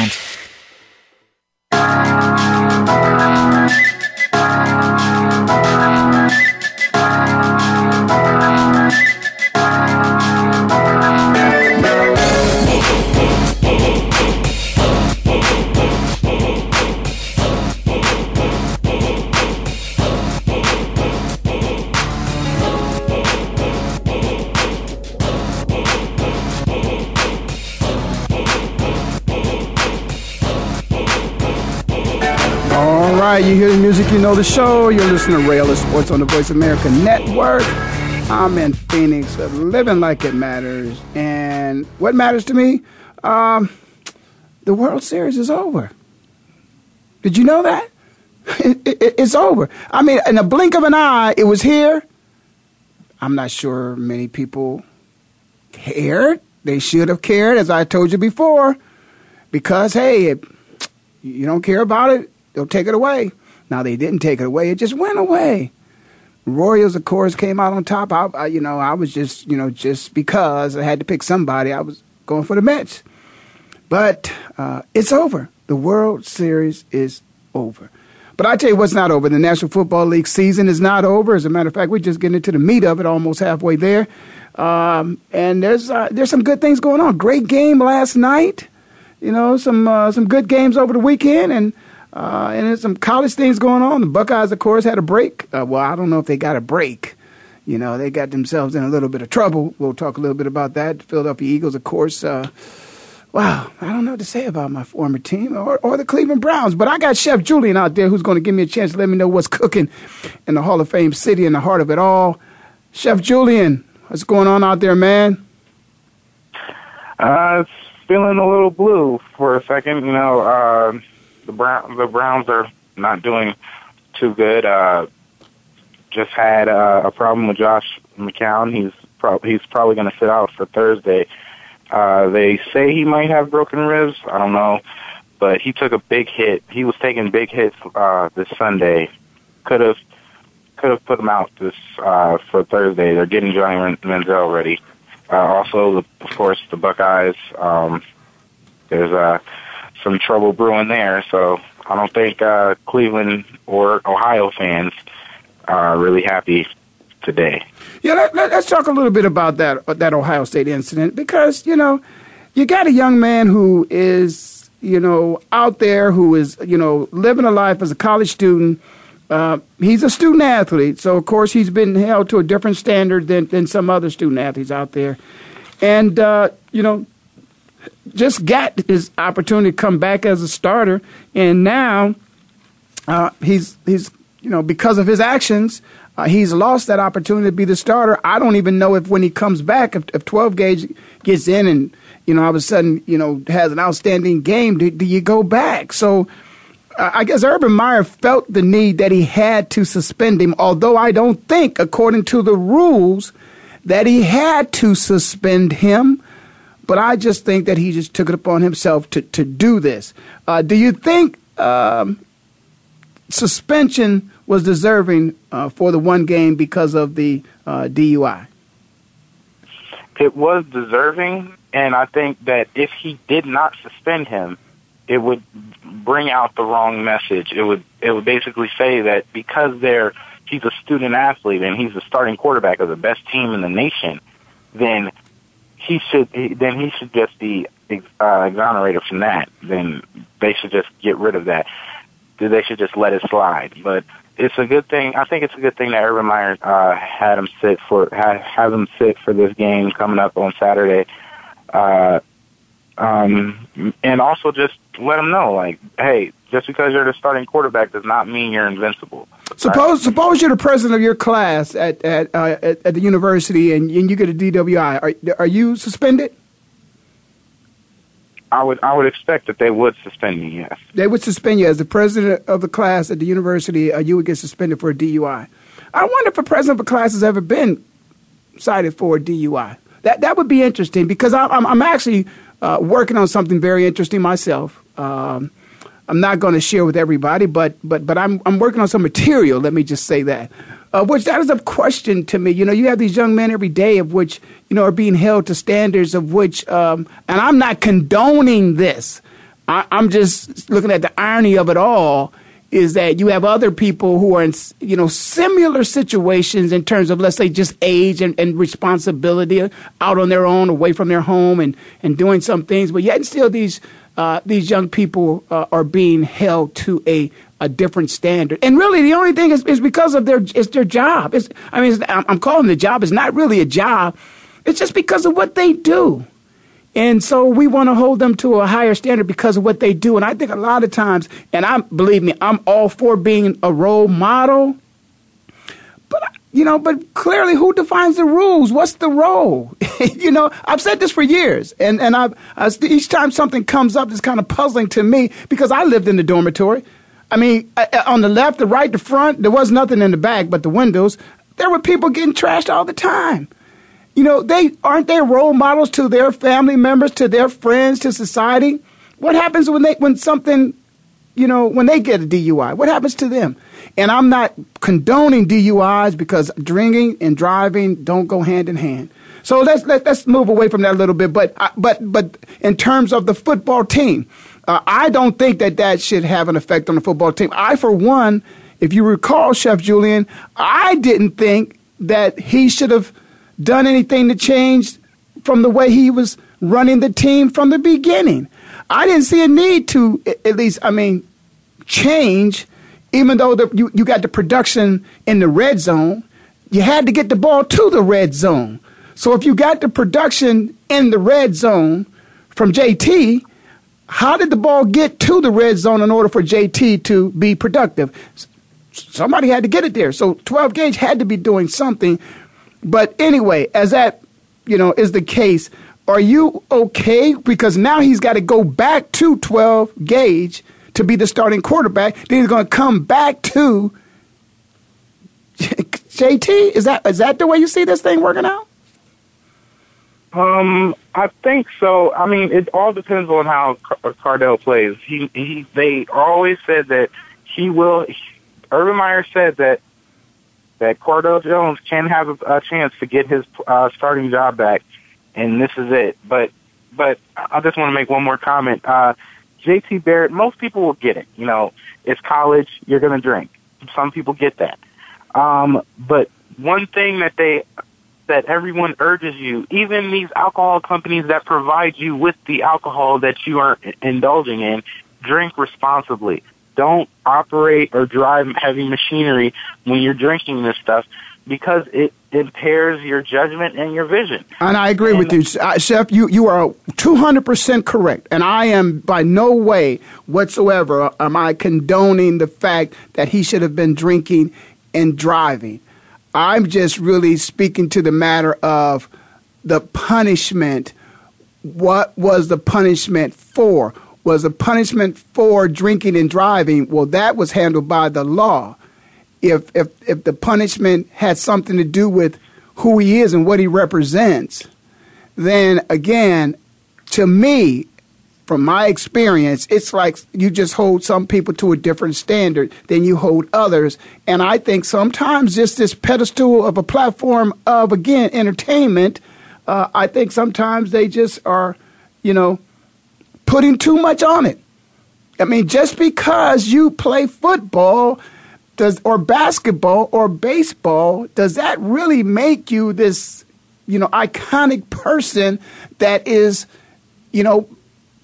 event. Right, you hear the music, you know the show. You're listening to Ray Ellis Sports on the Voice America Network. I'm in Phoenix, living like it matters. And what matters to me? Um, the World Series is over. Did you know that? It, it, it's over. I mean, in a blink of an eye, it was here. I'm not sure many people cared. They should have cared, as I told you before, because, hey, you don't care about it, they'll take it away. Now they didn't take it away; it just went away. Royals, of course, came out on top. I, I, you know, I was just, you know, just because I had to pick somebody, I was going for the Mets. But uh, it's over. The World Series is over. But I tell you what's not over. The National Football League season is not over. As a matter of fact, we're just getting into the meat of it, almost halfway there. Um, and there's uh, there's some good things going on. Great game last night. You know, some uh, some good games over the weekend, and uh, and there's some college things going on. The Buckeyes, of course, had a break. Uh, well, I don't know if they got a break. You know, they got themselves in a little bit of trouble. We'll talk a little bit about that. Philadelphia Eagles, of course. Uh, wow, I don't know what to say about my former team or, or the Cleveland Browns. But I got Chef Julian out there who's going to give me a chance to let me know what's cooking in the Hall of Fame city in the heart of it all. Chef Julian, what's going on out there, man? Uh, it's feeling a little blue for a second. You know, uh, the Brown the Browns are not doing too good. Uh, just had uh, a problem with Josh McCown. He's pro- he's probably going to sit out for Thursday. Uh, they say he might have broken ribs. I don't know, but he took a big hit. He was taking big hits uh, this Sunday. Could have could have put him out this uh, for Thursday. They're getting Johnny Manziel ready. Uh, also, of course, the Buckeyes. Um, there's uh, some trouble brewing there. So I don't think uh, Cleveland or Ohio fans are really happy today. Yeah, let, let, let's talk a little bit about that that Ohio State incident because you know you got a young man who is you know out there who is you know living a life as a college student. Uh, he's a student athlete, so of course he's been held to a different standard than than some other student athletes out there. And uh, you know, just got his opportunity to come back as a starter, and now uh, he's he's you know because of his actions. Uh, he's lost that opportunity to be the starter. I don't even know if when he comes back, if, if 12 gauge gets in and you know all of a sudden you know has an outstanding game, do, do you go back? So uh, I guess Urban Meyer felt the need that he had to suspend him. Although I don't think, according to the rules, that he had to suspend him. But I just think that he just took it upon himself to, to do this. Uh, do you think um, suspension was deserving uh, for the one game because of the uh, DUI? It was deserving, and I think that if he did not suspend him, it would bring out the wrong message. It would it would basically say that because they're he's a student athlete and he's the starting quarterback of the best team in the nation, then he should he, then he should just be uh, exonerated from that. Then they should just get rid of that. They should just let it slide. But it's a good thing. I think it's a good thing that Urban Meyer uh, had him sit for had have him sit for this game coming up on Saturday. Uh, um, and also just let them know, like, hey, just because you're the starting quarterback does not mean you're invincible. Suppose right? suppose you're the president of your class at at uh, at, at, the university and, and you get a DWI. Are are you suspended? I would I would expect that they would suspend you. Yes, they would suspend you as the president of the class at the university. Uh, you would get suspended for a DUI. I wonder if a president of a class has ever been cited for a DUI. That that would be interesting because I'm I'm, I'm actually uh, working on something very interesting myself. Um, I'm not going to share with everybody, but but but I'm I'm working on some material. Let me just say that, uh, which that is a question to me. You know, you have these young men every day of which you know are being held to standards of which, um, and I'm not condoning this. I, I'm just looking at the irony of it all. Is that you have other people who are in you know similar situations in terms of let's say just age and, and responsibility out on their own, away from their home, and and doing some things, but yet still these uh, these young people uh, are being held to a, a different standard. And really, the only thing is, is because of their it's their job. It's, I mean, I'm calling the job. It's not really a job. It's just because of what they do. And so we want to hold them to a higher standard because of what they do. And I think a lot of times, and I believe me, I'm all for being a role model. But you know, but clearly, who defines the rules? What's the role? you know, I've said this for years, and and I've, I, each time something comes up that's kind of puzzling to me because I lived in the dormitory. I mean, on the left, the right, the front, there was nothing in the back but the windows. There were people getting trashed all the time. You know, they aren't they role models to their family members, to their friends, to society. What happens when they when something, you know, when they get a DUI? What happens to them? And I'm not condoning DUIs because drinking and driving don't go hand in hand. So let's let, us let us move away from that a little bit. But uh, but but in terms of the football team, uh, I don't think that that should have an effect on the football team. I, for one, if you recall, Chef Julian, I didn't think that he should have done anything to change from the way he was running the team from the beginning. I didn't see a need to, at least, I mean, change even though the, you, you got the production in the red zone, you had to get the ball to the red zone. So if you got the production in the red zone from JT, how did the ball get to the red zone in order for JT to be productive? Somebody had to get it there. So 12 gauge had to be doing something. But anyway, as that, you know, is the case, are you okay? Because now he's got to go back to 12 gauge to be the starting quarterback. Then he's going to come back to JT. Is that is that the way you see this thing working out? Um, I think so. I mean, it all depends on how Cardale plays. He he. They always said that he will. Urban Meyer said that that Cardale Jones can have a, a chance to get his uh, starting job back, and this is it. But but I just want to make one more comment. Uh, JT Barrett, most people will get it. You know, it's college, you're going to drink. Some people get that. Um, but one thing that they, that everyone urges you, even these alcohol companies that provide you with the alcohol that you are indulging in, drink responsibly. Don't operate or drive heavy machinery when you're drinking this stuff because it impairs your judgment and your vision. And I agree and with you, uh, Chef. You you are two hundred percent correct, and I am by no way whatsoever uh, am I condoning the fact that he should have been drinking and driving. I'm just really speaking to the matter of the punishment. What was the punishment for? Was the punishment for drinking and driving? Well, that was handled by the law if if if the punishment had something to do with who he is and what he represents, then again, to me, from my experience, it's like you just hold some people to a different standard than you hold others. And I think sometimes just this pedestal of a platform of, again, entertainment, uh, I think sometimes they just are, you know, putting too much on it. I mean, just because you play football does or basketball or baseball does that really make you this you know iconic person that is you know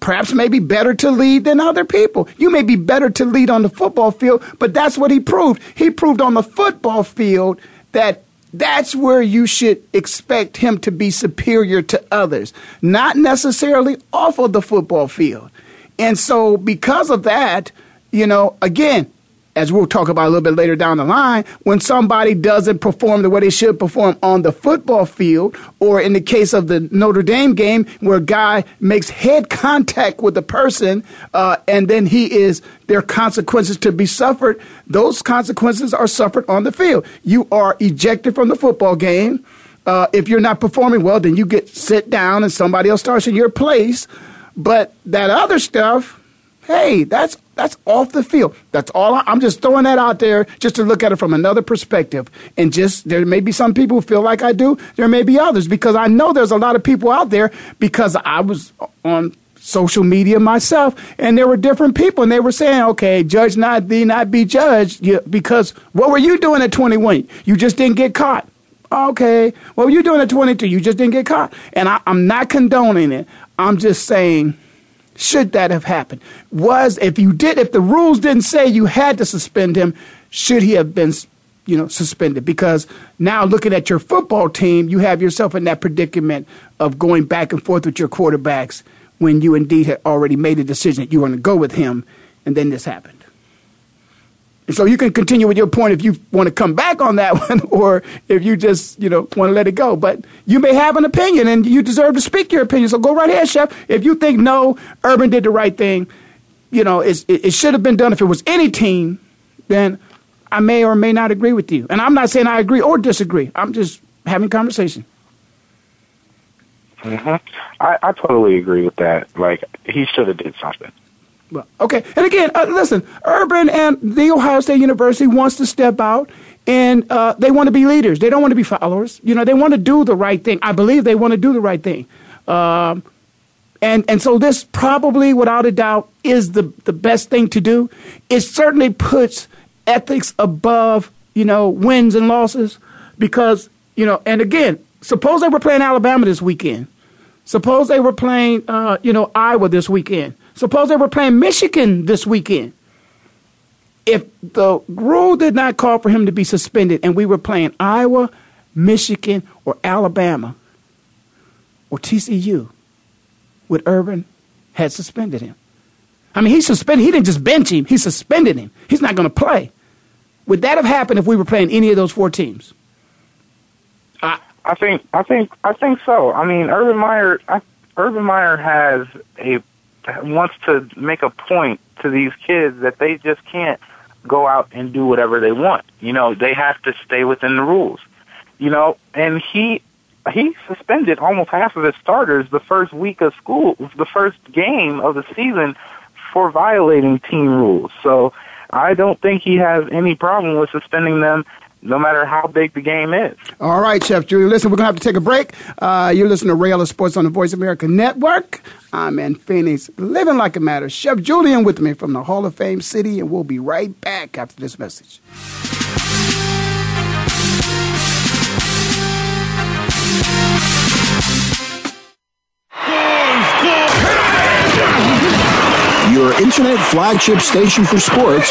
perhaps maybe better to lead than other people? You may be better to lead on the football field but that's what he proved. He proved on the football field that that's where you should expect him to be superior to others not necessarily off of the football field. And so because of that you know again as we'll talk about a little bit later down the line, when somebody doesn't perform the way they should perform on the football field, or in the case of the Notre Dame game, where a guy makes head contact with a person, uh, and then he is there are consequences to be suffered. Those consequences are suffered on the field. You are ejected from the football game. Uh, if you're not performing well, then you get sit down and somebody else starts in your place. But that other stuff, hey, that's that's off the field. That's all. I, am just throwing that out there just to look at it from another perspective. And just there may be some people who feel like I do. There may be others because I know there's a lot of people out there because I was on social media myself, and there were different people, and they were saying, "Okay, judge not thee, not be judged," because what were you doing at 21? You just didn't get caught. Okay, what were you doing at 22? You just didn't get caught, and I, I'm not condoning it. I'm just saying, should that have happened? Was if you did, if the rules didn't say you had to suspend him, should he have been? you know, suspended because now looking at your football team, you have yourself in that predicament of going back and forth with your quarterbacks when you indeed had already made a decision that you were going to go with him, and then this happened. So you can continue with your point if you want to come back on that one, or if you just you know want to let it go. But you may have an opinion, and you deserve to speak your opinion. So go right ahead, Chef. If you think no, Urban did the right thing, you know it, it should have been done if it was any team, then I may or may not agree with you. And I'm not saying I agree or disagree. I'm just having conversation. Mm-hmm. I, I totally agree with that. Like he should have did something. Well, okay. And again, uh, listen, Urban and the Ohio State University wants to step out and uh, they want to be leaders. They don't want to be followers. You know, they want to do the right thing. I believe they want to do the right thing. Um, and and so this probably, without a doubt, is the the best thing to do. It certainly puts ethics above you know wins and losses because you know. And again, suppose they were playing Alabama this weekend. Suppose they were playing, uh, you know, Iowa this weekend. Suppose they were playing Michigan this weekend. If the rule did not call for him to be suspended and we were playing Iowa, Michigan, or Alabama, or TCU, would Urban had suspended him? I mean, he suspended. He didn't just bench him. He suspended him. He's not going to play. Would that have happened if we were playing any of those four teams? I, I think I think I think so. I mean, Urban Meyer I, Urban Meyer has a wants to make a point to these kids that they just can't go out and do whatever they want. You know, they have to stay within the rules. You know, and he he suspended almost half of his starters the first week of school, the first game of the season for violating team rules. So I don't think he has any problem with suspending them no matter how big the game is. All right, Chef Julian. Listen, we're going to have to take a break. Uh, you're listening to Ray Ellis Sports on the Voice of America Network. I'm in Phoenix, living like it matters. Chef Julian with me from the Hall of Fame City, and we'll be right back after this message. Your internet flagship station for sports.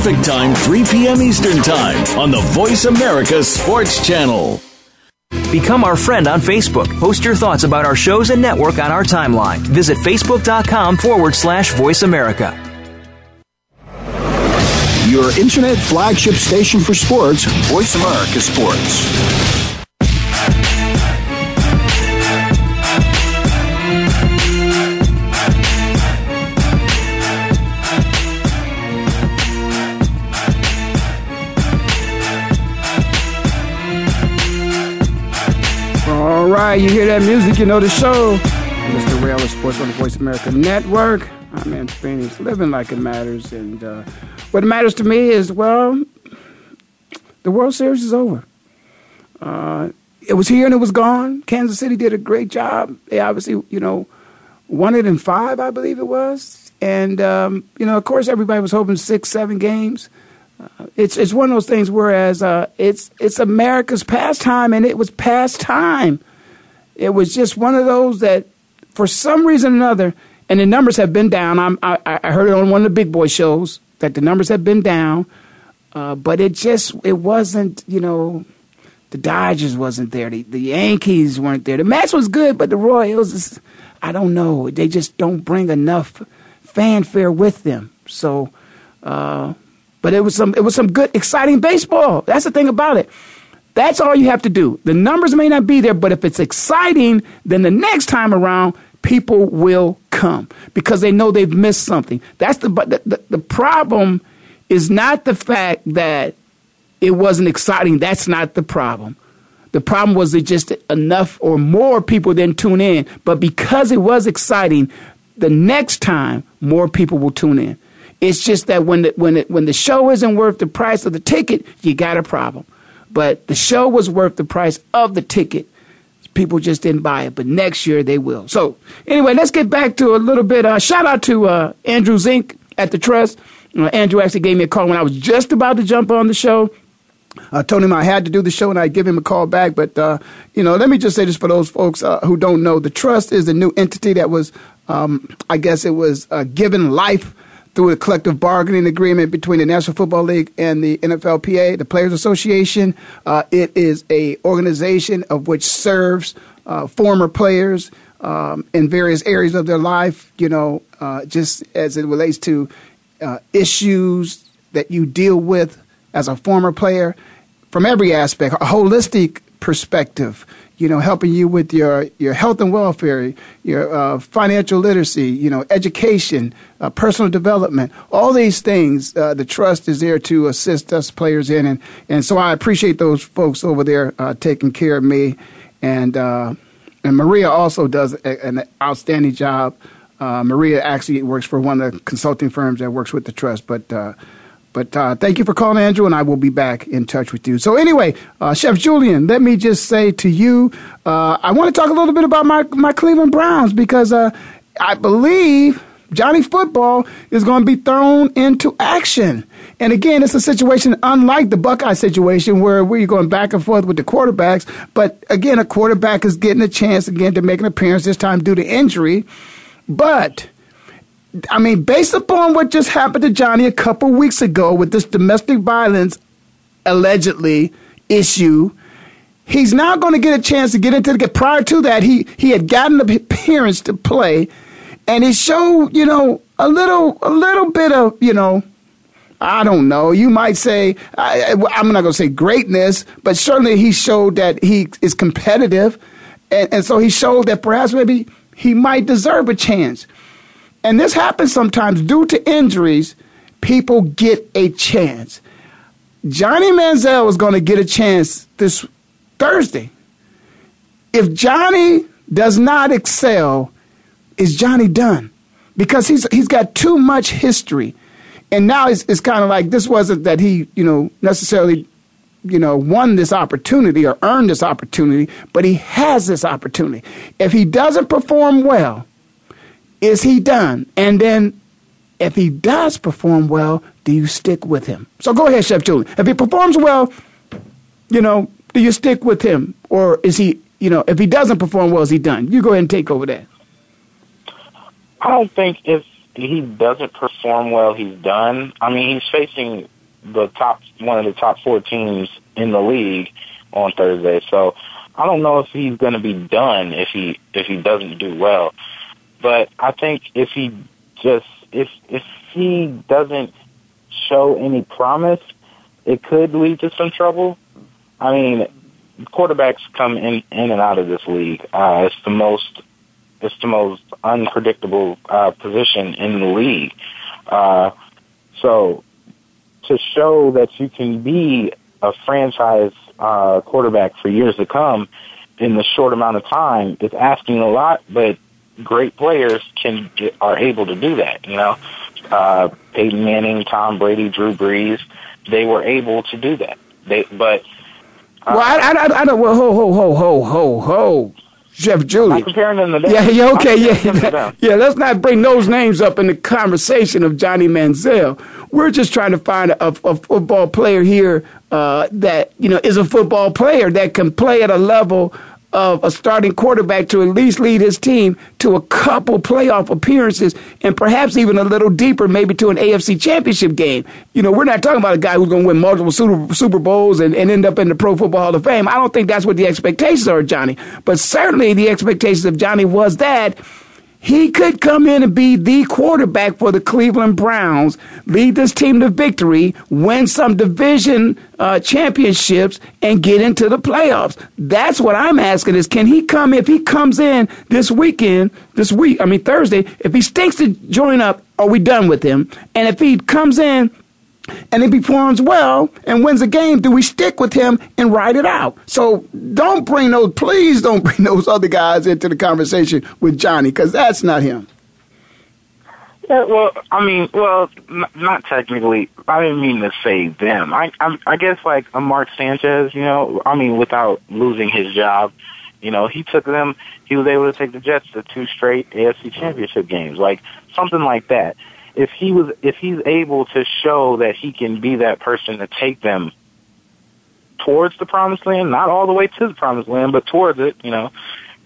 Pacific Time, 3 p.m. Eastern Time on the Voice America Sports Channel. Become our friend on Facebook. Post your thoughts about our shows and network on our timeline. Visit facebook.com forward slash voice America. Your internet flagship station for sports, Voice America Sports. Right, you hear that music, you know the show. Mr. Rail of Sports on the Voice America Network. I'm in Phoenix, living like it matters. And uh, what matters to me is, well, the World Series is over. Uh, it was here and it was gone. Kansas City did a great job. They obviously, you know, won it in five, I believe it was. And, um, you know, of course, everybody was hoping six, seven games. Uh, it's it's one of those things. Whereas uh, it's it's America's pastime, and it was pastime. It was just one of those that, for some reason or another, and the numbers have been down. I'm, I, I heard it on one of the big boy shows that the numbers have been down, uh, but it just it wasn't. You know, the Dodgers wasn't there. The, the Yankees weren't there. The match was good, but the Royals, I don't know. They just don't bring enough fanfare with them. So. Uh, but it was some it was some good, exciting baseball. That's the thing about it. That's all you have to do. The numbers may not be there, but if it's exciting, then the next time around, people will come because they know they've missed something. That's the the, the, the problem is not the fact that it wasn't exciting. That's not the problem. The problem was that just enough or more people didn't tune in. But because it was exciting, the next time more people will tune in. It's just that when the, when when the show isn't worth the price of the ticket, you got a problem. But the show was worth the price of the ticket. People just didn't buy it, but next year they will. So anyway, let's get back to a little bit. Uh, shout out to uh, Andrew Zink at the Trust. Uh, Andrew actually gave me a call when I was just about to jump on the show. I told him I had to do the show and I'd give him a call back. But, uh, you know, let me just say this for those folks uh, who don't know. The Trust is a new entity that was, um, I guess it was uh, given life through a collective bargaining agreement between the National Football League and the NFLPA, the Players Association. Uh, it is a organization of which serves uh, former players um, in various areas of their life. You know, uh, just as it relates to uh, issues that you deal with as a former player, from every aspect, a holistic perspective you know, helping you with your, your health and welfare, your uh, financial literacy, you know, education, uh, personal development, all these things. Uh, the trust is there to assist us players in, and and so I appreciate those folks over there uh, taking care of me, and uh, and Maria also does a, an outstanding job. Uh, Maria actually works for one of the consulting firms that works with the trust, but but uh, thank you for calling, Andrew, and I will be back in touch with you. So, anyway, uh, Chef Julian, let me just say to you, uh, I want to talk a little bit about my, my Cleveland Browns because uh, I believe Johnny Football is going to be thrown into action. And again, it's a situation unlike the Buckeye situation where we're going back and forth with the quarterbacks. But again, a quarterback is getting a chance again to make an appearance this time due to injury. But I mean, based upon what just happened to Johnny a couple weeks ago with this domestic violence allegedly issue, he's now going to get a chance to get into the game. Prior to that, he he had gotten an appearance to play and he showed, you know, a little, a little bit of, you know, I don't know. You might say I, am not going to say greatness, but certainly he showed that he is competitive, and, and so he showed that perhaps maybe he might deserve a chance. And this happens sometimes due to injuries. People get a chance. Johnny Manziel is going to get a chance this Thursday. If Johnny does not excel, is Johnny done? Because he's he's got too much history. And now it's, it's kind of like this wasn't that he, you know, necessarily, you know, won this opportunity or earned this opportunity, but he has this opportunity. If he doesn't perform well, is he done? And then if he does perform well, do you stick with him? So go ahead, Chef Julian. If he performs well, you know, do you stick with him? Or is he, you know, if he doesn't perform well, is he done? You go ahead and take over that. I don't think if he doesn't perform well, he's done. I mean, he's facing the top one of the top four teams in the league on Thursday. So I don't know if he's going to be done if he if he doesn't do well. But I think if he just if if he doesn't show any promise, it could lead to some trouble. I mean, quarterbacks come in in and out of this league. Uh, it's the most it's the most unpredictable uh, position in the league. Uh, so to show that you can be a franchise uh, quarterback for years to come in the short amount of time is asking a lot, but great players can get, are able to do that. You know, uh, Peyton Manning, Tom Brady, Drew Brees, they were able to do that. They, but uh, well, I, I, I don't. Well, ho, ho, ho, ho, ho, ho. Chef Julian. I'm comparing them to them. Yeah, yeah, okay, yeah. yeah, let's not bring those names up in the conversation of Johnny Manziel. We're just trying to find a, a football player here uh, that, you know, is a football player that can play at a level of a starting quarterback to at least lead his team to a couple playoff appearances and perhaps even a little deeper, maybe to an AFC championship game. You know, we're not talking about a guy who's going to win multiple Super, Bowls and, and end up in the Pro Football Hall of Fame. I don't think that's what the expectations are, Johnny. But certainly the expectations of Johnny was that he could come in and be the quarterback for the Cleveland Browns, lead this team to victory, win some division uh, championships, and get into the playoffs. That's what I'm asking is can he come, if he comes in this weekend, this week, I mean Thursday, if he stinks to join up, are we done with him? And if he comes in and he performs well and wins a game, do we stick with him and ride it out? So don't bring those, please don't bring those other guys into the conversation with Johnny because that's not him. Yeah, well, I mean, well, not technically. I didn't mean to say them. I, I, I guess like a Mark Sanchez. You know, I mean, without losing his job, you know, he took them. He was able to take the Jets to two straight AFC Championship games, like something like that if he was if he's able to show that he can be that person to take them towards the promised land, not all the way to the promised land, but towards it, you know,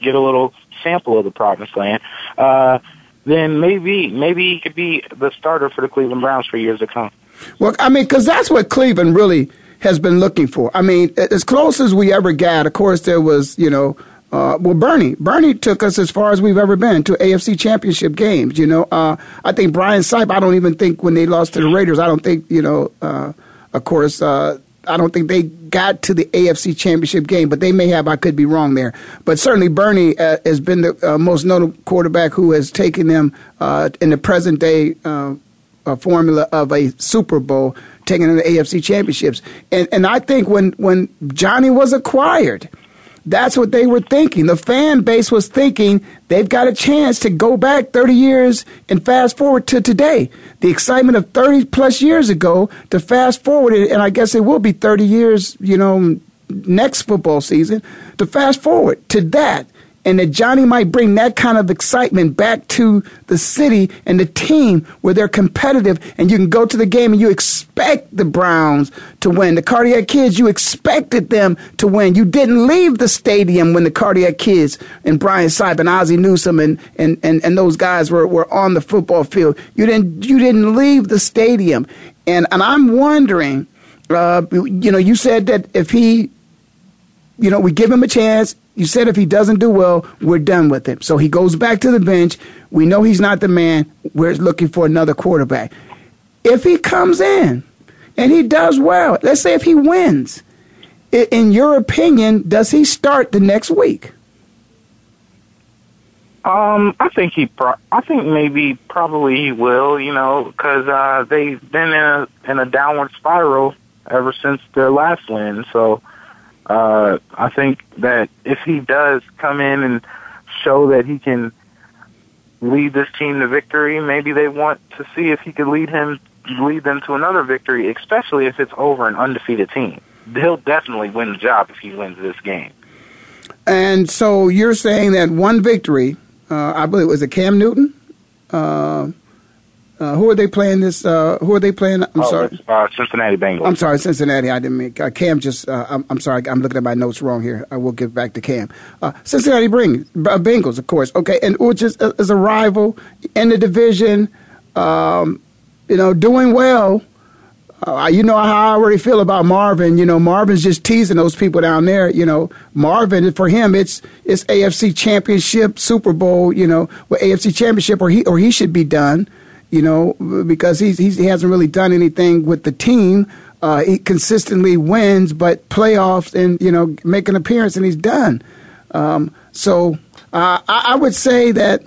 get a little sample of the promised land, uh, then maybe maybe he could be the starter for the Cleveland Browns for years to come. Well, I mean, because that's what Cleveland really has been looking for. I mean, as close as we ever got, of course, there was, you know, uh, well, Bernie, Bernie took us as far as we've ever been to AFC Championship games. You know, uh, I think Brian Sipe. I don't even think when they lost to the Raiders, I don't think you know. Uh, of course, uh, I don't think they got to the AFC Championship game, but they may have. I could be wrong there, but certainly Bernie uh, has been the uh, most notable quarterback who has taken them in the present day formula of a Super Bowl, taking them to AFC championships. And and I think when when Johnny was acquired that's what they were thinking. The fan base was thinking they've got a chance to go back 30 years and fast forward to today. The excitement of 30 plus years ago to fast forward, it and I guess it will be 30 years, you know, next football season, to fast forward to that and that Johnny might bring that kind of excitement back to the city and the team where they're competitive and you can go to the game and you expect the Browns to win. The Cardiac Kids, you expected them to win. You didn't leave the stadium when the Cardiac Kids and Brian Sipe and Ozzie Newsome and, and, and, and those guys were, were on the football field. You didn't, you didn't leave the stadium. And, and I'm wondering, uh, you know, you said that if he you know, we give him a chance. You said if he doesn't do well, we're done with him. So he goes back to the bench. We know he's not the man. We're looking for another quarterback. If he comes in and he does well, let's say if he wins, in your opinion, does he start the next week? Um, I think he. Pro- I think maybe probably he will. You know, because uh, they've been in a in a downward spiral ever since their last win. So uh, I think that if he does come in and show that he can lead this team to victory, maybe they want to see if he could lead him lead them to another victory, especially if it's over an undefeated team. He'll definitely win the job if he wins this game. And so you're saying that one victory, uh, I believe, it was a Cam Newton? Uh, uh, who are they playing this? Uh, who are they playing? I'm oh, sorry, uh, Cincinnati Bengals. I'm sorry, Cincinnati. I didn't mean uh, Cam. Just uh, I'm, I'm, sorry. I'm looking at my notes wrong here. I will get back to Cam. Uh, Cincinnati bring, Bengals, of course. Okay, and which is as a rival in the division. Um, you know, doing well. Uh, you know how I already feel about Marvin. You know, Marvin's just teasing those people down there. You know, Marvin for him, it's it's AFC Championship, Super Bowl. You know, with AFC Championship, or he or he should be done. You know, because he's, he's he hasn't really done anything with the team. Uh, he consistently wins, but playoffs and you know make an appearance and he's done. Um, so uh, I, I would say that.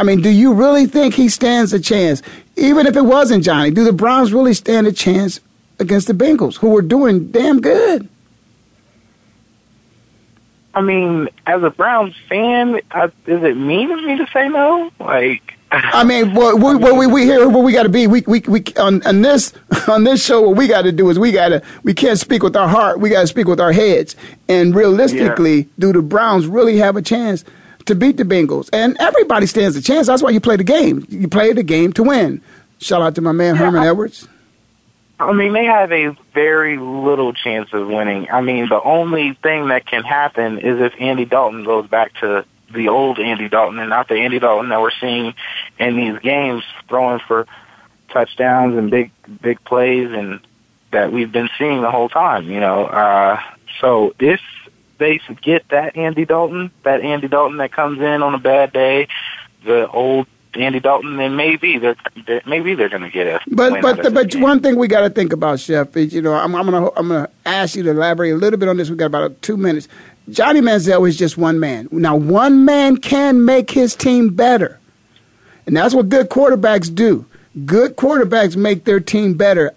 I mean, do you really think he stands a chance? even if it wasn't Johnny, do the Browns really stand a chance against the Bengals, who were doing damn good? I mean, as a Browns fan, I, is it mean of me to say no? Like, I mean, what, what, what we we here, what we got to be, we we we on, on this on this show, what we got to do is we got to we can't speak with our heart, we got to speak with our heads, and realistically, yeah. do the Browns really have a chance to beat the Bengals. And everybody stands a chance. That's why you play the game. You play the game to win. Shout out to my man yeah, Herman I, Edwards. I mean, they have a very little chance of winning. I mean, the only thing that can happen is if Andy Dalton goes back to the old Andy Dalton and not the Andy Dalton that we're seeing in these games, throwing for touchdowns and big big plays and that we've been seeing the whole time. You know, uh, so if they get that Andy Dalton, that Andy Dalton that comes in on a bad day, the old Andy Dalton, then maybe they're, they're maybe they're going to get a. But but the, but one thing we got to think about, Chef, is you know I'm, I'm gonna I'm gonna ask you to elaborate a little bit on this. We got about two minutes. Johnny Manziel is just one man. Now one man can make his team better, and that's what good quarterbacks do. Good quarterbacks make their team better,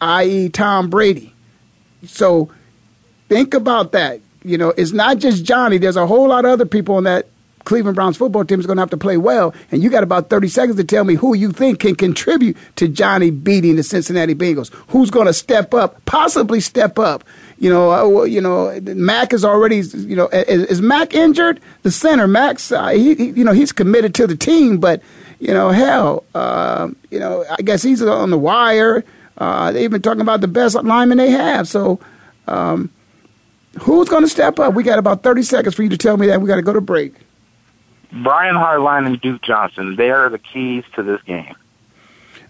i.e., Tom Brady. So think about that you know, it's not just Johnny. There's a whole lot of other people on that Cleveland Browns football team is going to have to play well. And you got about 30 seconds to tell me who you think can contribute to Johnny beating the Cincinnati Bengals. Who's going to step up, possibly step up? You know, uh, you know, Mack is already, you know, is, is Mack injured? The center, Max, uh, he, he, you know, he's committed to the team, but, you know, hell, uh, you know, I guess he's on the wire. Uh, they've been talking about the best lineman they have. So, um, Who's going to step up? We got about 30 seconds for you to tell me that. We got to go to break. Brian Hartline and Duke Johnson. They are the keys to this game.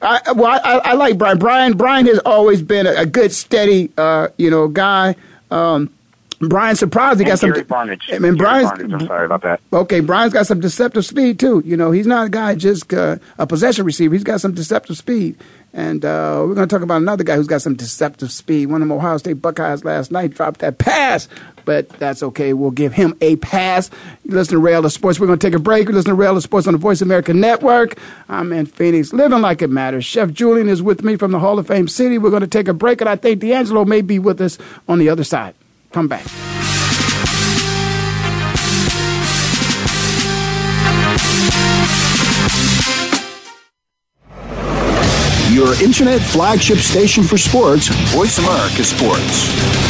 I, well, I, I like Brian. Brian Brian has always been a, a good, steady, uh, you know, guy. Um, Brian surprised he got some. Barnidge. I mean, Brian's. I'm sorry about that. Okay, Brian's got some deceptive speed too. You know, he's not a guy just uh, a possession receiver. He's got some deceptive speed. And uh, we're going to talk about another guy who's got some deceptive speed. One of them Ohio State Buckeyes last night dropped that pass, but that's okay. We'll give him a pass. You listen to Ray Ellis Sports. We're going to take a break. You listen to Ray Ellis Sports on the Voice America Network. I'm in Phoenix, living like it matters. Chef Julian is with me from the Hall of Fame City. We're going to take a break, and I think D'Angelo may be with us on the other side. Come back. Your internet flagship station for sports, Voice America Sports.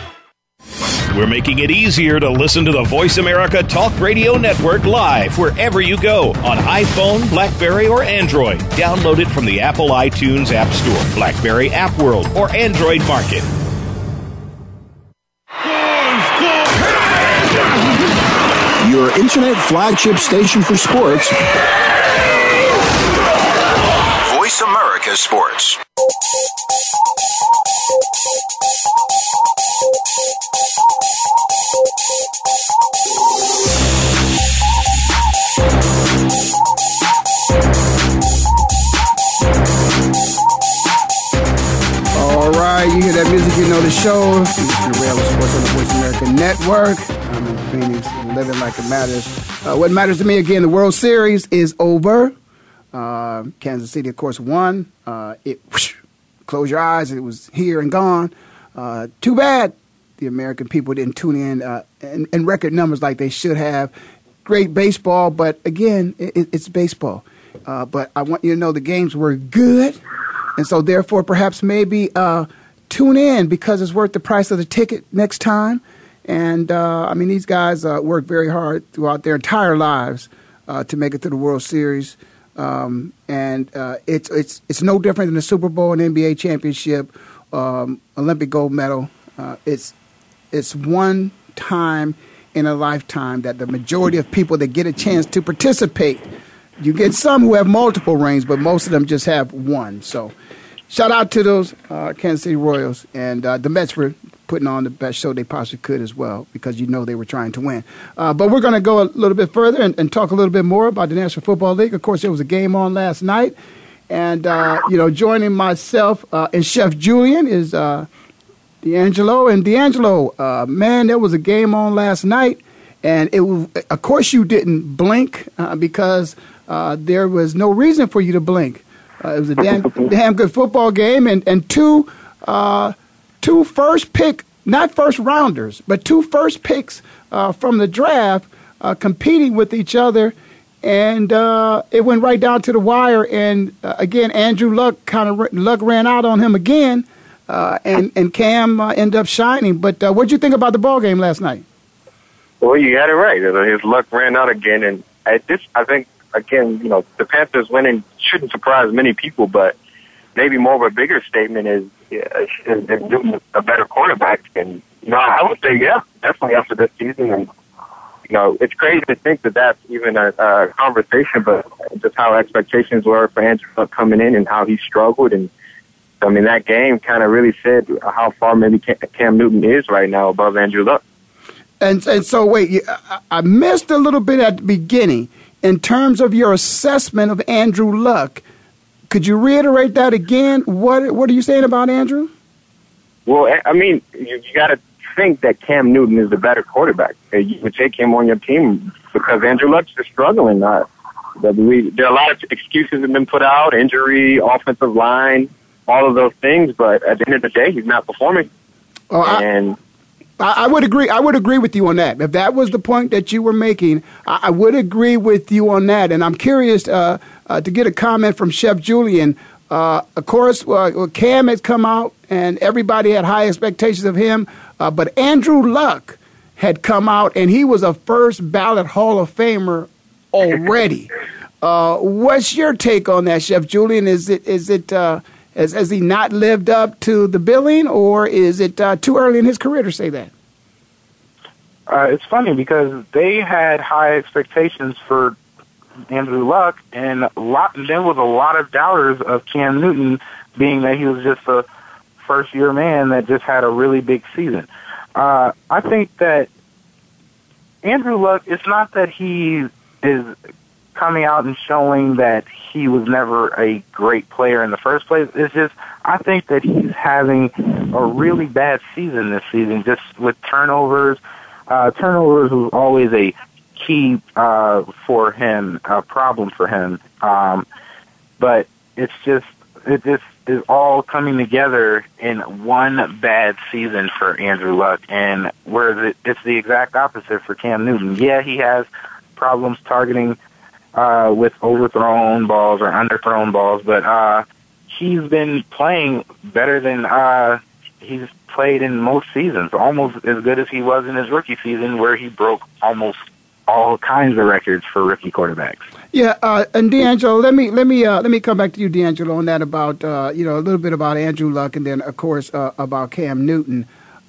We're making it easier to listen to the Voice America Talk Radio Network live wherever you go on iPhone, Blackberry, or Android. Download it from the Apple iTunes App Store, Blackberry App World, or Android Market. Your internet flagship station for sports. Voice America Sports. Right, you hear that music, you know the show. This is Rail Sports on the Voice America Network. I'm in Phoenix, living like it matters. Uh, what matters to me, again, the World Series is over. Uh, Kansas City, of course, won. Uh, it whoosh, close your eyes, it was here and gone. Uh, too bad the American people didn't tune in uh, in, in record numbers like they should have. Great baseball, but again, it, it's baseball. Uh, but I want you to know the games were good, and so therefore, perhaps maybe uh, tune in because it's worth the price of the ticket next time. And uh, I mean, these guys uh, work very hard throughout their entire lives uh, to make it to the World Series. Um, and uh, it's it's it's no different than the Super Bowl and NBA championship, um, Olympic gold medal. Uh, it's it's one time in a lifetime that the majority of people that get a chance to participate. You get some who have multiple rings, but most of them just have one. So, shout out to those uh, Kansas City Royals and uh, the Mets for putting on the best show they possibly could as well, because you know they were trying to win. Uh, but we're going to go a little bit further and, and, talk a little bit more about the National Football League. Of course, there was a game on last night, and uh, you know, joining myself uh, and Chef Julian is uh, D'Angelo. And D'Angelo, man, there was a game on last night, and it was, of course you didn't blink because there was no reason for you to blink. Uh, it was a damn, damn good football game, and and two uh, two first pick, not first rounders, but two first picks uh, from the draft competing with each other. And it went right down to the wire. And again, Andrew Luck kind of luck ran out on him again. Uh, and and Cam uh, ended up shining. But uh, what did you think about the ball game last night? Well, you got it right. His luck ran out again, and at this, I think again, you know, the Panthers winning shouldn't surprise many people, but maybe more of a bigger statement is is they're a better quarterback. And you know, I would say, yeah, definitely after this season, and you know, it's crazy to think that that's even a, a conversation, but just how expectations were for Andrew Luck coming in and how he struggled and I mean, that game kind of really said how far maybe Cam Newton is right now above Andrew Luck. And and so wait, I missed a little bit at the beginning in terms of your assessment of Andrew Luck. Could you reiterate that again? What what are you saying about Andrew? Well, I mean, you, you got to think that Cam Newton is the better quarterback. You would take him on your team because Andrew Luck's just struggling. Uh, we, there are a lot of excuses that have been put out: injury, offensive line all of those things, but at the end of the day, he's not performing. Oh, and I, I, would agree. I would agree with you on that. If that was the point that you were making, I, I would agree with you on that. And I'm curious uh, uh, to get a comment from Chef Julian. Uh, of course, uh, Cam has come out, and everybody had high expectations of him. Uh, but Andrew Luck had come out, and he was a first ballot Hall of Famer already. Uh, what's your take on that, Chef Julian? Is it is it has, has he not lived up to the billing, or is it uh, too early in his career to say that? Uh, it's funny because they had high expectations for Andrew Luck, and lot, there was a lot of doubters of Cam Newton, being that he was just a first year man that just had a really big season. Uh, I think that Andrew Luck, it's not that he is coming out and showing that he was never a great player in the first place. It's just I think that he's having a really bad season this season, just with turnovers. Uh, turnovers was always a key uh, for him, a problem for him. Um, but it's just it just is all coming together in one bad season for Andrew Luck, and where it's the exact opposite for Cam Newton. Yeah, he has problems targeting uh, with overthrown balls or underthrown balls, but uh, he's been playing better than uh, he's played in most seasons, almost as good as he was in his rookie season, where he broke almost all kinds of records for rookie quarterbacks. Yeah, uh, and D'Angelo, let me let me uh, let me come back to you, D'Angelo, on that about uh, you know a little bit about Andrew Luck, and then of course uh, about Cam Newton.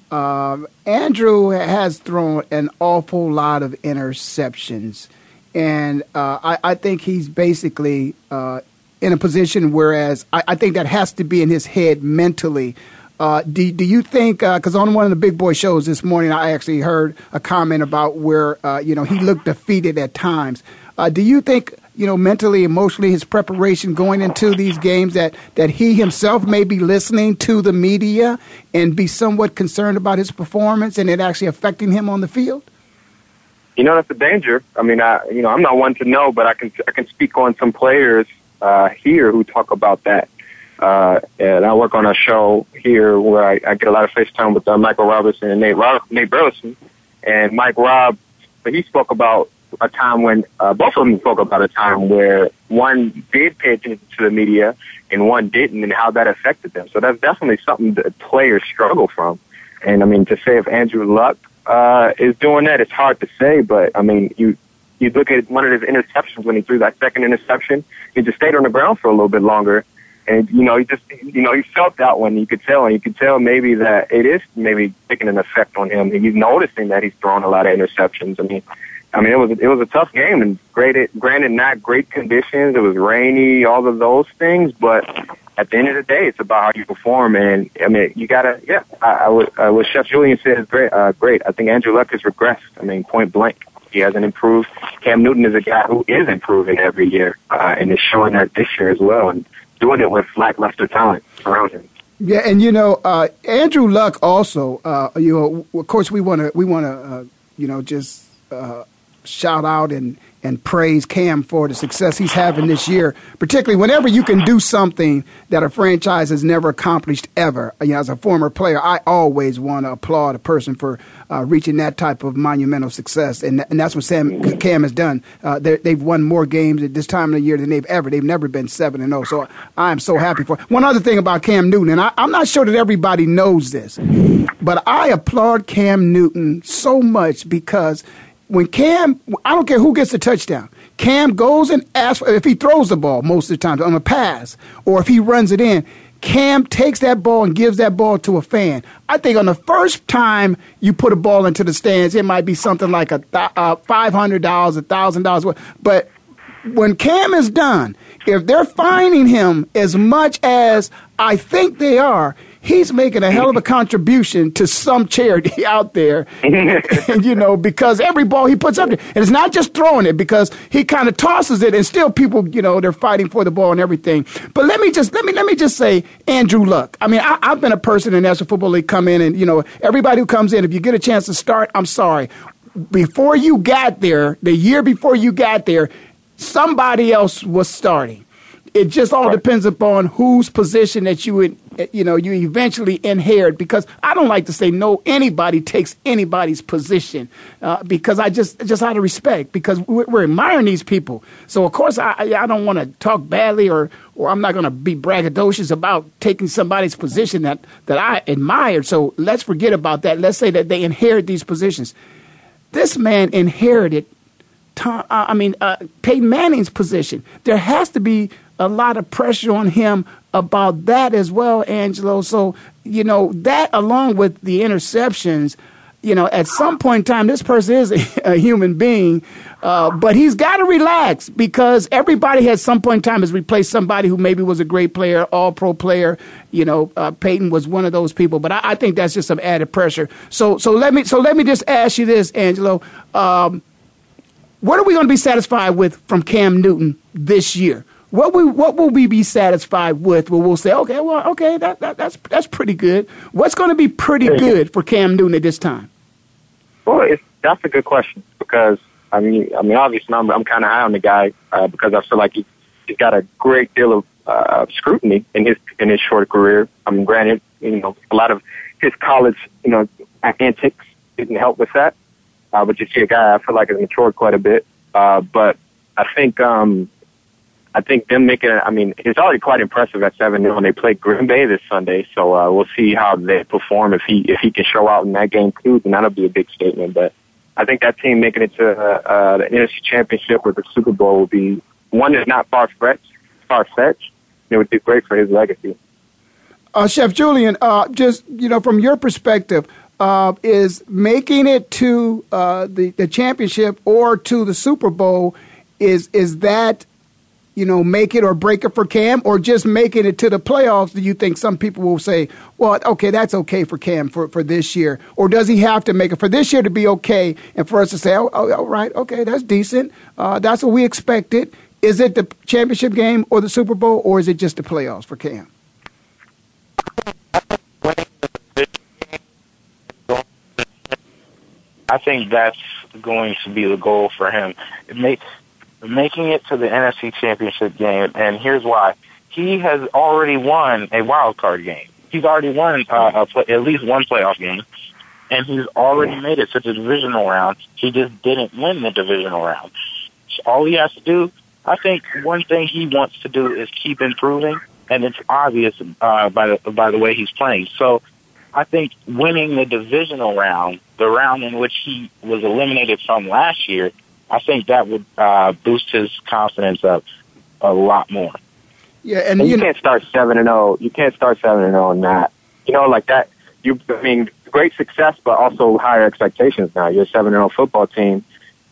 Um, Andrew has thrown an awful lot of interceptions, and uh, I, I, think he's basically uh, in a position. Whereas I, I, think that has to be in his head mentally. do, do you think? Because on one of the big boy shows this morning, I actually heard a comment about where you know he looked defeated at times. Uh, do you think, you know, mentally, emotionally, his preparation going into these games that, that he himself may be listening to the media and be somewhat concerned about his performance and it actually affecting him on the field? You know, that's a danger. I mean, I, you know, I'm not one to know, but I can, I can speak on some players, uh, here who talk about that. Uh, and I work on a show here where I, I get a lot of FaceTime with uh, Michael Robinson and Nate, Rob, Nate Burleson. And Mike Robb, but he spoke about a time when uh, both of them spoke about a time where one did pay attention to the media and one didn't, and how that affected them. So that's definitely something that players struggle from. And I mean, to say if Andrew Luck uh, is doing that, it's hard to say. But I mean, you you look at one of his interceptions when he threw that second interception. He just stayed on the ground for a little bit longer, and you know, he just you know he felt that one. You could tell, and you could tell maybe that it is maybe taking an effect on him. And he's noticing that he's throwing a lot of interceptions. I mean, I mean, it was it was a tough game, and granted, granted, not great conditions. It was rainy, all of those things. But at the end of the day, it's about how you perform. And I mean, you gotta, yeah. I, I uh, what Chef Julian said is great. Uh, great. I think Andrew Luck has regressed. I mean, point blank, he hasn't improved. Cam Newton is a guy who is improving every year, uh, and is showing that this year as well, and doing it with lackluster talent around him. Yeah, and you know, uh, Andrew Luck also. Uh, you know, of course, we want to, we want to, uh, you know, just. Uh, shout out and, and praise Cam for the success he's having this year, particularly whenever you can do something that a franchise has never accomplished ever. You know, as a former player, I always want to applaud a person for uh, reaching that type of monumental success, and, and that's what Sam Cam has done. Uh, they've won more games at this time of the year than they've ever. They've never been seven and zero. Oh, so I am so happy for. One other thing about Cam Newton, and I, I'm not sure that everybody knows this, but I applaud Cam Newton so much because when Cam, I don't care who gets the touchdown. Cam goes and asks if he throws the ball most of the time on a pass, or if he runs it in. Cam takes that ball and gives that ball to a fan. I think on the first time you put a ball into the stands, it might be something like a uh, five hundred dollars, a thousand dollars. But when Cam is done, if they're fining him as much as I think they are, he's making a hell of a contribution to some charity out there. and, you know, because every ball he puts up there, and it's not just throwing it because he kind of tosses it, and still people, you know, they're fighting for the ball and everything. But let me just let me let me just say, Andrew Luck. I mean, I, have been a person in National Football League come in, and you know, everybody who comes in, if you get a chance to start, I'm sorry. Before you got there, the year before you got there, somebody else was starting it just all right. depends upon whose position that you would, you know, you eventually inherit. Because I don't like to say no. Anybody takes anybody's position uh, because I just just out of respect because we're, we're admiring these people. So of course I I don't want to talk badly or or I'm not going to be braggadocious about taking somebody's position that that I admired. So let's forget about that. Let's say that they inherit these positions. This man inherited Tom, uh, I mean, uh, Peyton Manning's position. There has to be a lot of pressure on him about that as well, Angelo. So, you know, that along with the interceptions, you know, at some point in time, this person is a, a human being, uh, but he's got to relax because everybody at some point in time has replaced somebody who maybe was a great player, all pro player. You know, uh, Peyton was one of those people, but I, I, think that's just some added pressure. So, so let me, so let me just ask you this, Angelo. Um, what are we going to be satisfied with from Cam Newton this year? What we what will we be satisfied with? Where we'll say, okay, well, okay, that, that that's that's pretty good. What's going to be pretty good for Cam Newton at this time? Well, it's, that's a good question because I mean, I mean, obviously, I'm, I'm kind of high on the guy uh, because I feel like he, he's got a great deal of uh, scrutiny in his in his short career. I mean, granted, you know, a lot of his college, you know, antics didn't help with that. Uh, but you see a guy I feel like has matured quite a bit. Uh, but I think um, I think them making it, I mean, it's already quite impressive at 7 0 and they play Green Bay this Sunday. So, uh, we'll see how they perform. If he, if he can show out in that game too, then that'll be a big statement. But I think that team making it to, uh, uh the NFC championship or the Super Bowl will be one that's not far fetched, far fetched. It would be great for his legacy. Uh, Chef Julian, uh, just, you know, from your perspective, uh, is making it to uh, the, the championship or to the Super Bowl, is, is that you know, make it or break it for Cam, or just making it to the playoffs? Do you think some people will say, well, okay, that's okay for Cam for, for this year? Or does he have to make it for this year to be okay and for us to say, oh, oh all right, okay, that's decent. Uh, that's what we expected. Is it the championship game or the Super Bowl, or is it just the playoffs for Cam? I think that's going to be the goal for him. It makes making it to the NFC Championship game, and here's why: he has already won a wild card game. He's already won uh, play, at least one playoff game, and he's already made it to the divisional round. He just didn't win the divisional round. So all he has to do, I think, one thing he wants to do is keep improving, and it's obvious uh, by the by the way he's playing. So. I think winning the divisional round, the round in which he was eliminated from last year, I think that would uh, boost his confidence up a lot more. Yeah, and, and you, you can't start seven and zero. You can't start seven and zero on that. You know, like that. You, I mean, great success, but also higher expectations. Now you're a seven and zero football team.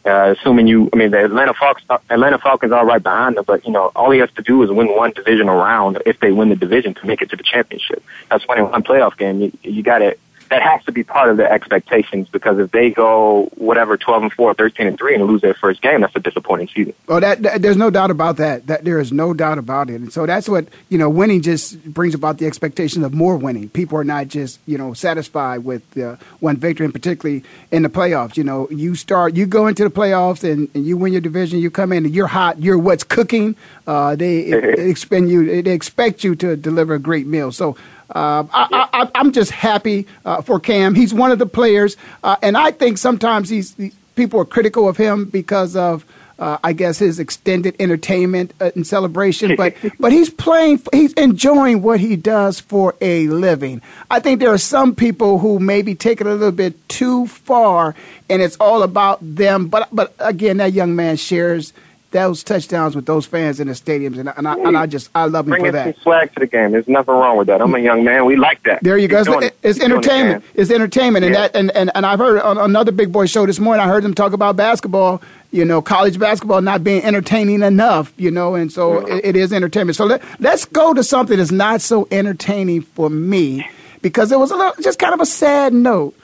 Uh, assuming you, I mean, the Atlanta Falcons, Atlanta Falcons are right behind them, but you know, all he has to do is win one divisional round if they win the division to make it to the championship. That's winning one playoff game. You, you got to that has to be part of their expectations because if they go whatever 12 and 4, 13 and 3 and lose their first game, that's a disappointing season. Well, that, that, there's no doubt about that. That there is no doubt about it. And so that's what, you know, winning just brings about the expectation of more winning. People are not just, you know, satisfied with uh, one victory and particularly in the playoffs. You know, you start you go into the playoffs and, and you win your division, you come in and you're hot, you're what's cooking. Uh, they, they expect you they expect you to deliver a great meal. So uh, I, am just happy uh, for Cam. He's one of the players, uh, and I think sometimes he's, he, people are critical of him because of. Uh, I guess his extended entertainment uh, and celebration, but but he's playing, he's enjoying what he does for a living. I think there are some people who maybe take it a little bit too far, and it's all about them. But but again, that young man shares those touchdowns with those fans in the stadiums, and, and, I, and I just I love him Bring for that. Bring some swag to the game. There's nothing wrong with that. I'm a young man. We like that. There you Keep go. It's, it's entertainment. It's entertainment, yeah. and that and, and and I've heard on another big boy show this morning. I heard them talk about basketball. You know, college basketball not being entertaining enough. You know, and so it, it is entertainment. So let, let's go to something that's not so entertaining for me because it was a little, just kind of a sad note.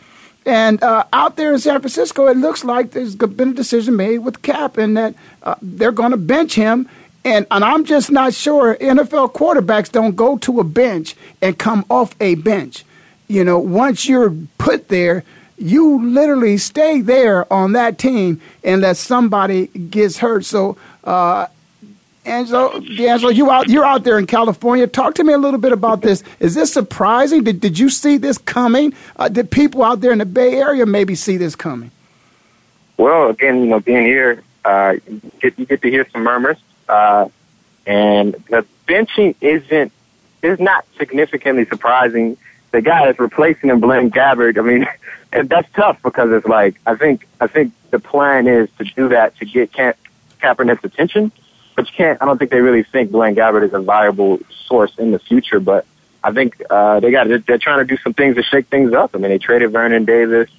And uh, out there in San Francisco, it looks like there's been a decision made with Kap and that uh, they're going to bench him. And, and I'm just not sure NFL quarterbacks don't go to a bench and come off a bench. You know, once you're put there, you literally stay there on that team unless somebody gets hurt. So uh, Angelo, D'Angelo, you out you're out there in California. Talk to me a little bit about this. Is this surprising? Did did you see this coming? Uh, did people out there in the Bay Area maybe see this coming? Well, again, you know, being here, uh, you, get, you get to hear some murmurs, uh, and the benching isn't is not significantly surprising. The guy that's replacing him, Blaine Gabbert. I mean, that's tough because it's like I think I think the plan is to do that to get Ka- Kaepernick's attention but you can't. I don't think they really think Blaine Gabbert is a viable source in the future. But I think uh, they got. They're trying to do some things to shake things up. I mean, they traded Vernon Davis.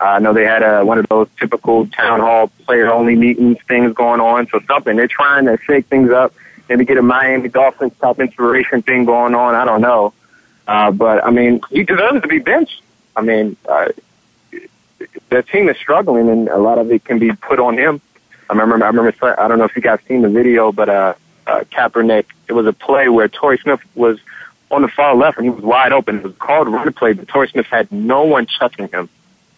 Uh, I know they had a, one of those typical town hall player only meetings things going on. So something they're trying to shake things up. Maybe get a Miami Dolphins top inspiration thing going on. I don't know. Uh, but I mean, he deserves to be benched. I mean, uh, the team is struggling, and a lot of it can be put on him. I remember, I remember, I don't know if you guys seen the video, but uh, uh, Kaepernick, it was a play where Torrey Smith was on the far left and he was wide open. It was called run play, but Torrey Smith had no one checking him.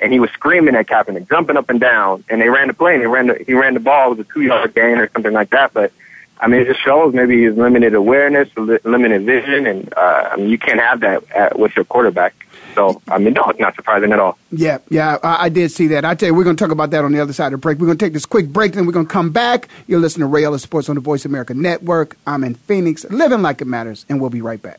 And he was screaming at Kaepernick, jumping up and down, and they ran the play and he ran the, he ran the ball. It was a two yard gain or something like that, but I mean, it just shows maybe his limited awareness, limited vision, and uh, I mean, you can't have that at, with your quarterback. So, I mean, no, it's not surprising at all. Yeah, yeah, I, I did see that. I tell you, we're going to talk about that on the other side of the break. We're going to take this quick break, then we're going to come back. You're listening to Ellis Sports on the Voice America Network. I'm in Phoenix, living like it matters, and we'll be right back.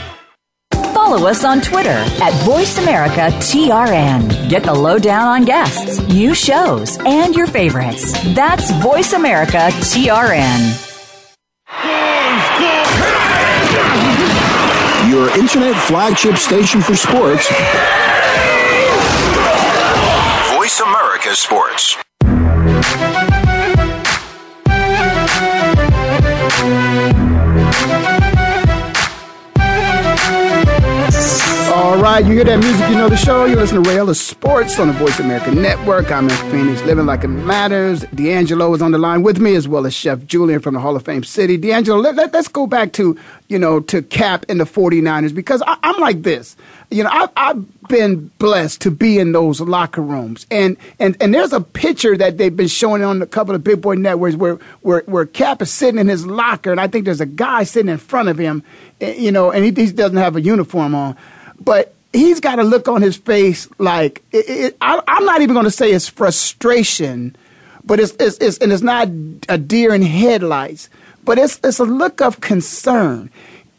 follow us on Twitter at VoiceAmericaTRN. Get the lowdown on guests, new shows, and your favorites. That's VoiceAmericaTRN. Your internet flagship station for sports. Voice America Sports. Right, you hear that music, you know the show. You listen to Ellis Sports on the Voice America Network. I'm in Phoenix, living like it matters. D'Angelo is on the line with me, as well as Chef Julian from the Hall of Fame City. D'Angelo, let, let, us go back to, you know, to Kap and the 49ers, because I, am like this. You know, I, I've been blessed to be in those locker rooms. And, and, and there's a picture that they've been showing on a couple of big boy networks where, where, where Kap is sitting in his locker, and I think there's a guy sitting in front of him, eh, you know, and he, he doesn't have a uniform on but he's got a look on his face like it, it, I, am not even going to say it's frustration, but it's, it's, it's, and it's not a deer in headlights, but it's it's a look of concern.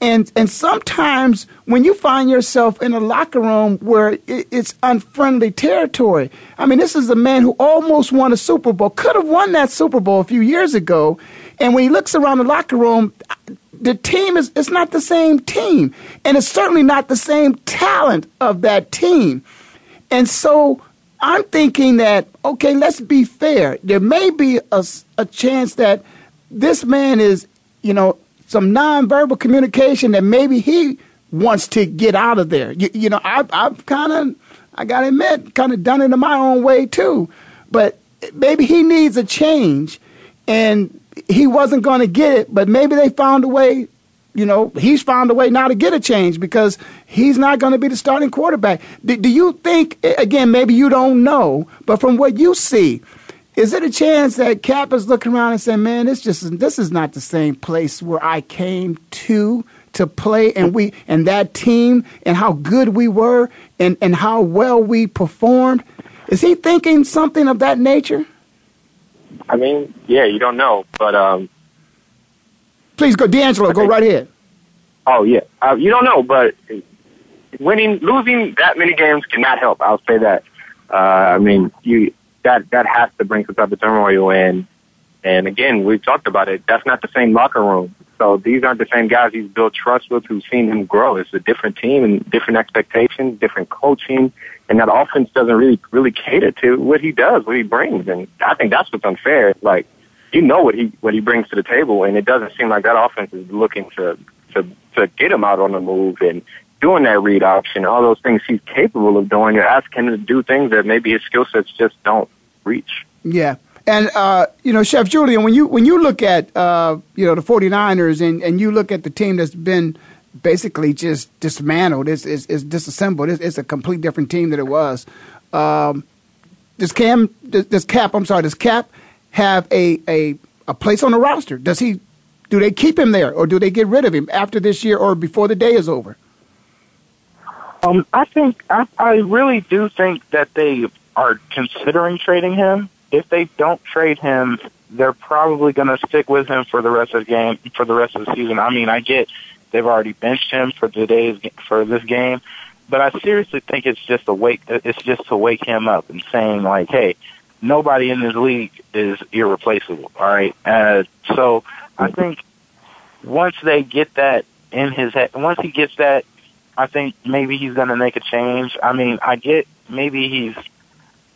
And and sometimes when you find yourself in a locker room where it, it's unfriendly territory, I mean, this is a man who almost won a Super Bowl, could have won that Super Bowl a few years ago, and when he looks around the locker room, the team is it's not the same team, and it's certainly not the same talent of that team. And so I'm thinking that okay, let's be fair. There may be a, a chance that this man is, you know, some nonverbal communication that maybe he wants to get out of there. You, you know, I, I've kind of, I got to admit, kind of done it in my own way too. But maybe he needs a change, and he wasn't going to get it, but maybe they found a way. You know, he's found a way now to get a change because he's not going to be the starting quarterback. Do, do you think, again, maybe you don't know, but from what you see, is it a chance that Kap is looking around and saying, "Man, this just this is not the same place where I came to to play, and we and that team, and how good we were, and and how well we performed"? Is he thinking something of that nature? I mean, yeah, you don't know, but um, please go, D'Angelo, go right ahead. Oh yeah, uh, you don't know, but winning, losing that many games cannot help. I'll say that. Uh, I mean, you that that has to bring some type of turmoil in. And again, we've talked about it. That's not the same locker room. So these aren't the same guys he's built trust with, who've seen him grow. It's a different team and different expectations, different coaching, and that offense doesn't really really cater to what he does, what he brings, and I think that's what's unfair. Like you know what he what he brings to the table, and it doesn't seem like that offense is looking to to to get him out on the move and doing that read option, all those things he's capable of doing, you're asking him to do things that maybe his skill sets just don't reach. Yeah. And uh, you know, Chef Julian, when you when you look at uh, you know the 49ers and, and you look at the team that's been basically just dismantled, it's, it's, it's disassembled. It's, it's, a complete different team than it was. Um, does Cam, does, does Kap, I'm sorry, does Kap have a, a a place on the roster? Does he do they keep him there or do they get rid of him after this year or before the day is over? Um, I think I, I really do think that they are considering trading him. If they don't trade him, they're probably going to stick with him for the rest of the game for the rest of the season. I mean, I get they've already benched him for today's for this game, but I seriously think it's just a wake. It's just to wake him up and saying like, hey, nobody in this league is irreplaceable. All right, uh, so I think once they get that in his head, once he gets that, I think maybe he's going to make a change. I mean, I get maybe he's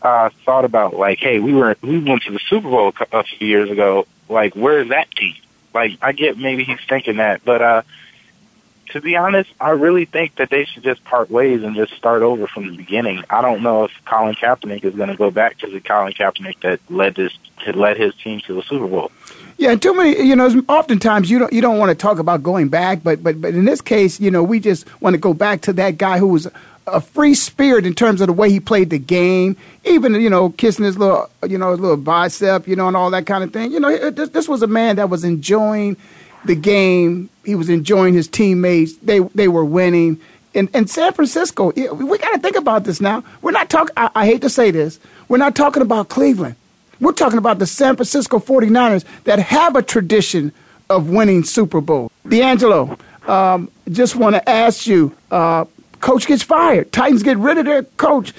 uh, thought about like, hey, we were we went to the Super Bowl a few years ago. Like, where's that team? Like, I get maybe he's thinking that, but uh, to be honest, I really think that they should just part ways and just start over from the beginning. I don't know if Colin Kaepernick is going to go back to the Colin Kaepernick that led this had led his team to the Super Bowl. Yeah, too many. You know, oftentimes you don't you don't want to talk about going back, but but but in this case, you know, we just want to go back to that guy who was a free spirit in terms of the way he played the game, even you know kissing his little you know his little bicep, you know, and all that kind of thing. You know, this, this was a man that was enjoying the game. He was enjoying his teammates. They they were winning. And in San Francisco, we got to think about this now. We're not talking. I hate to say this. We're not talking about Cleveland. We're talking about the San Francisco 49ers that have a tradition of winning Super Bowl. D'Angelo, um, just want to ask you, uh, coach gets fired. Titans get rid of their coach.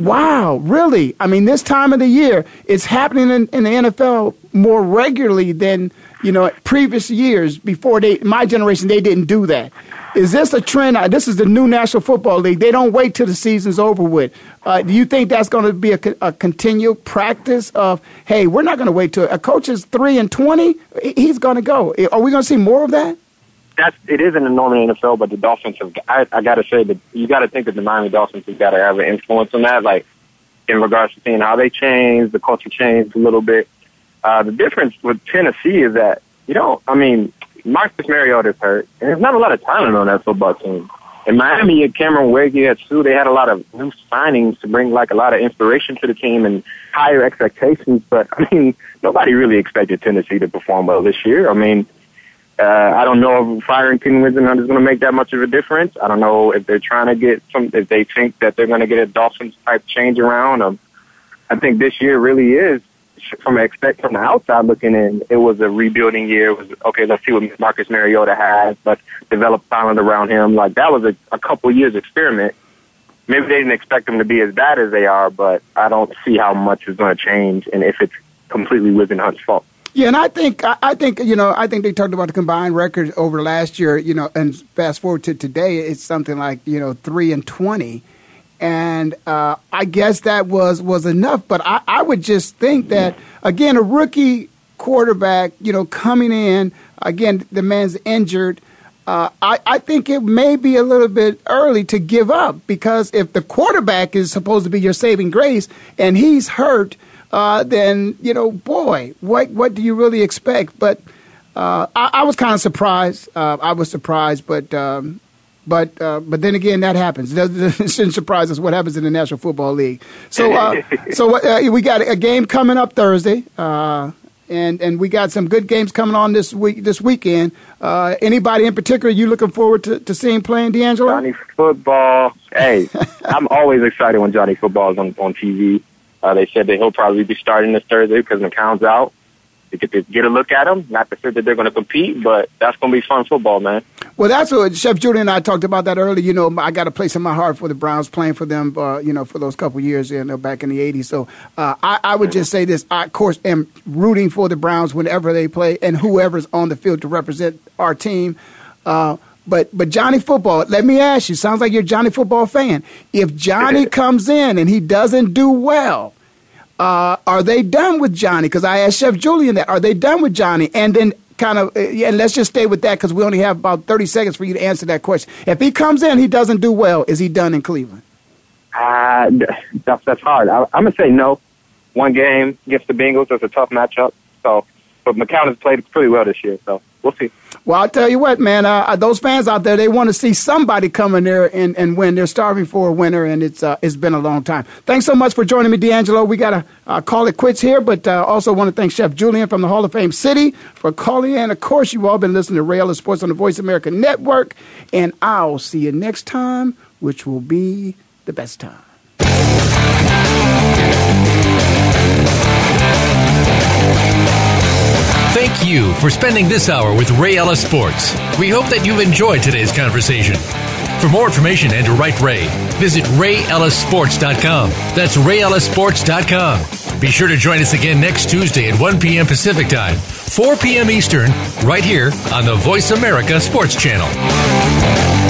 Wow, really? I mean, this time of the year, it's happening in, in the NFL more regularly than you know previous years. Before they, my generation, they didn't do that. Is this a trend? Uh, this is the new National Football League. They don't wait till the season's over with. Uh, do you think that's going to be a, a continual practice of, hey, we're not going to wait till a coach is three and twenty, he's going to go. Are we going to see more of that? That's it is in the normal NFL, but the Dolphins have. I, I got to say that you got to think that the Miami Dolphins have got to have an influence on that, like in regards to seeing how they change, the culture changed a little bit. Uh, the difference with Tennessee is that you know, I mean, Marcus Mariota's hurt, and there's not a lot of talent on that football team. In Miami, you had Cameron Wake, you had Suh. They had a lot of new signings to bring like a lot of inspiration to the team and higher expectations. But I mean, nobody really expected Tennessee to perform well this year. I mean, uh, I don't know if firing Ken Whisenhunt is going to make that much of a difference. I don't know if they're trying to get some, if they think that they're going to get a Dolphins type change around. Um, I think this year really is from expect from the outside looking in, it was a rebuilding year. It was okay. Let's see what Marcus Mariota has. Let's develop talent around him. Like that was a, a couple years experiment. Maybe they didn't expect them to be as bad as they are, but I don't see how much is going to change, and if it's completely Whisenhunt's fault. Yeah, and I think I think you know I think they talked about the combined record over last year. You know, and fast forward to today, it's something like you know three and twenty and uh, I guess that was was enough. But I, I would just think that again, a rookie quarterback, you know, coming in again, the man's injured. Uh, I, I think it may be a little bit early to give up because if the quarterback is supposed to be your saving grace and he's hurt, uh, then you know, boy, what what do you really expect? But uh, I, I, was kind of surprised. Uh, I was surprised, but um, but uh, but then again, that happens. It shouldn't surprise us what happens in the National Football League. So uh, so uh, we got a game coming up Thursday, uh, and and we got some good games coming on this week this weekend. Uh, anybody in particular you looking forward to, to seeing playing, D'Angelo? Johnny Football. Hey, I'm always excited when Johnny Football is on on TV. Uh, they said that he'll probably be starting this Thursday because McCown's out to get to get a look at them. Not to say that they're going to compete, but that's going to be fun football, man. Well, that's what Chef Julian and I talked about that earlier. You know, I got a place in my heart for the Browns playing for them. Uh, you know, for those couple years, you know, back in the '80s. So uh, I, I, would just say this: I, of course, am rooting for the Browns whenever they play and whoever's on the field to represent our team. Uh, but but Johnny Football, let me ask you. Sounds like you're a Johnny Football fan. If Johnny comes in and he doesn't do well uh, are they done with Johnny? Because I asked Chef Julian that. Are they done with Johnny? And then kind of, uh, yeah, and let's just stay with that because we only have about 30 seconds for you to answer that question. If he comes in, he doesn't do well, is he done in Cleveland? Uh, that's, that's hard. I, I'm going to say no. One game against the Bengals is a tough matchup. So, but McCown has played pretty well this year, so we'll see. Well, I'll tell you what, man. Uh, uh those fans out there, they want to see somebody come in there and, and win. They're starving for a winner, and it's uh, it's been a long time. Thanks so much for joining me, D'Angelo. We got to uh, call it quits here, but uh, also want to thank Chef Julian from the Hall of Fame City for calling in. Of course, you've all been listening to Ray Ellis Sports on the Voice America Network, and I'll see you next time, which will be the best time. You for spending this hour with Ray Ellis Sports. We hope that you've enjoyed today's conversation. For more information and to write Ray, visit rayellisports.com. That's rayellisports.com. Be sure to join us again next Tuesday at 1 p.m. Pacific Time, 4 p.m. Eastern, right here on the Voice America Sports Channel.